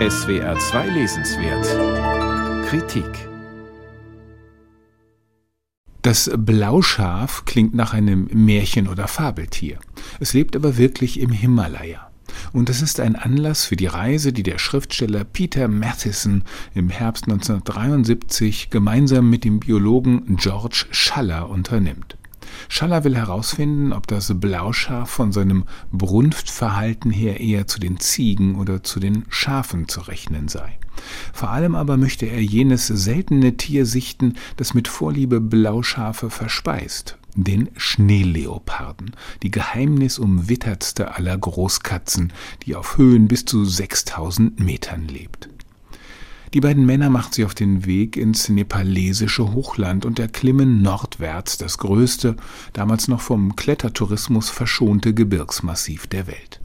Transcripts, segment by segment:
SWR 2 Lesenswert Kritik Das Blauschaf klingt nach einem Märchen oder Fabeltier. Es lebt aber wirklich im Himalaya. Und es ist ein Anlass für die Reise, die der Schriftsteller Peter Matheson im Herbst 1973 gemeinsam mit dem Biologen George Schaller unternimmt. Schaller will herausfinden, ob das Blauschaf von seinem Brunftverhalten her eher zu den Ziegen oder zu den Schafen zu rechnen sei. Vor allem aber möchte er jenes seltene Tier sichten, das mit Vorliebe Blauschafe verspeist, den Schneeleoparden, die geheimnisumwittertste aller Großkatzen, die auf Höhen bis zu 6000 Metern lebt. Die beiden Männer machen sich auf den Weg ins nepalesische Hochland und erklimmen nordwärts das größte, damals noch vom Klettertourismus verschonte Gebirgsmassiv der Welt.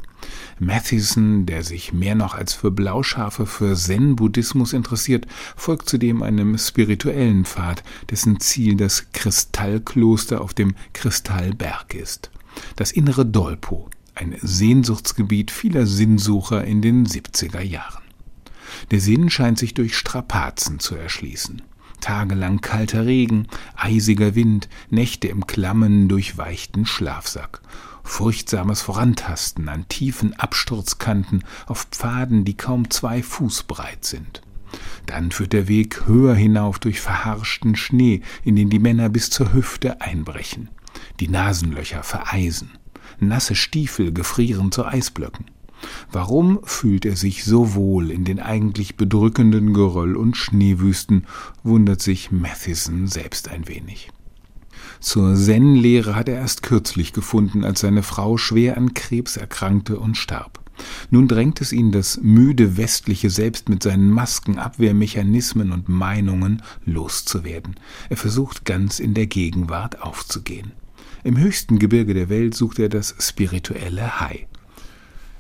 Mathison, der sich mehr noch als für Blauschafe für Zen-Buddhismus interessiert, folgt zudem einem spirituellen Pfad, dessen Ziel das Kristallkloster auf dem Kristallberg ist. Das innere Dolpo, ein Sehnsuchtsgebiet vieler Sinnsucher in den 70er Jahren. Der Sinn scheint sich durch Strapazen zu erschließen. Tagelang kalter Regen, eisiger Wind, Nächte im klammen, durchweichten Schlafsack. Furchtsames Vorantasten an tiefen Absturzkanten auf Pfaden, die kaum zwei Fuß breit sind. Dann führt der Weg höher hinauf durch verharschten Schnee, in den die Männer bis zur Hüfte einbrechen. Die Nasenlöcher vereisen. Nasse Stiefel gefrieren zu Eisblöcken. Warum fühlt er sich so wohl in den eigentlich bedrückenden Geröll und Schneewüsten, wundert sich Mathison selbst ein wenig. Zur Zen-Lehre hat er erst kürzlich gefunden, als seine Frau schwer an Krebs erkrankte und starb. Nun drängt es ihn das müde westliche Selbst mit seinen Masken, Abwehrmechanismen und Meinungen loszuwerden. Er versucht ganz in der Gegenwart aufzugehen. Im höchsten Gebirge der Welt sucht er das spirituelle High.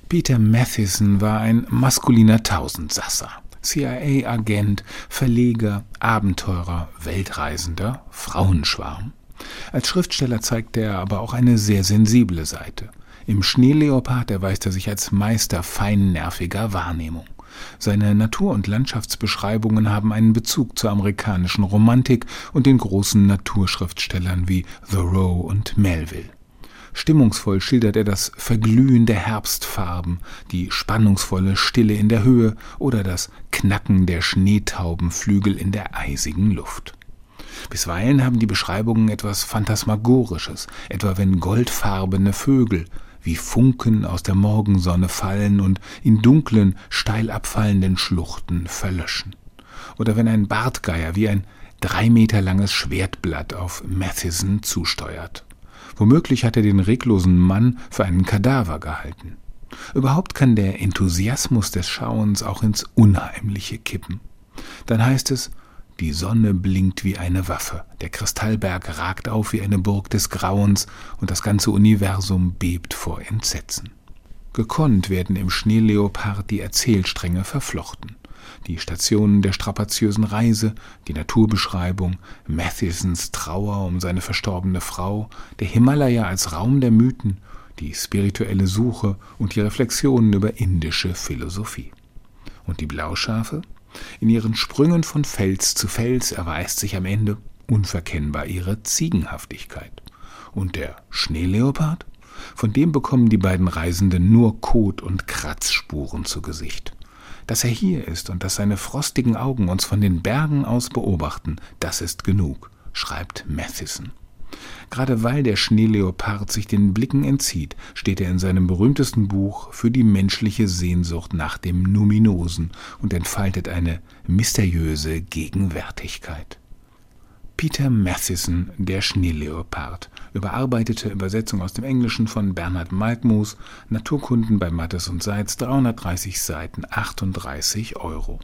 Peter Matheson war ein maskuliner Tausendsasser. CIA-Agent, Verleger, Abenteurer, Weltreisender, Frauenschwarm. Als Schriftsteller zeigte er aber auch eine sehr sensible Seite. Im Schneeleopard erweist er sich als Meister feinnerviger Wahrnehmung. Seine Natur- und Landschaftsbeschreibungen haben einen Bezug zur amerikanischen Romantik und den großen Naturschriftstellern wie Thoreau und Melville. Stimmungsvoll schildert er das Verglühen der Herbstfarben, die spannungsvolle Stille in der Höhe oder das Knacken der Schneetaubenflügel in der eisigen Luft. Bisweilen haben die Beschreibungen etwas Phantasmagorisches, etwa wenn goldfarbene Vögel wie Funken aus der Morgensonne fallen und in dunklen, steil abfallenden Schluchten verlöschen. Oder wenn ein Bartgeier wie ein drei Meter langes Schwertblatt auf Matheson zusteuert. Womöglich hat er den reglosen Mann für einen Kadaver gehalten. Überhaupt kann der Enthusiasmus des Schauens auch ins Unheimliche kippen. Dann heißt es, die Sonne blinkt wie eine Waffe, der Kristallberg ragt auf wie eine Burg des Grauens und das ganze Universum bebt vor Entsetzen. Gekonnt werden im Schneeleopard die Erzählstränge verflochten die Stationen der strapaziösen Reise, die Naturbeschreibung, Mathesons Trauer um seine verstorbene Frau, der Himalaya als Raum der Mythen, die spirituelle Suche und die Reflexionen über indische Philosophie. Und die Blauschafe? In ihren Sprüngen von Fels zu Fels erweist sich am Ende unverkennbar ihre Ziegenhaftigkeit. Und der Schneeleopard? Von dem bekommen die beiden Reisenden nur Kot und Kratzspuren zu Gesicht. Dass er hier ist und dass seine frostigen Augen uns von den Bergen aus beobachten, das ist genug, schreibt Matheson. Gerade weil der Schneeleopard sich den Blicken entzieht, steht er in seinem berühmtesten Buch für die menschliche Sehnsucht nach dem Numinosen und entfaltet eine mysteriöse Gegenwärtigkeit. Peter Matheson, Der Schneeleopard. Überarbeitete Übersetzung aus dem Englischen von Bernhard Malkmus. Naturkunden bei Mattes und Seitz, 330 Seiten, 38 Euro.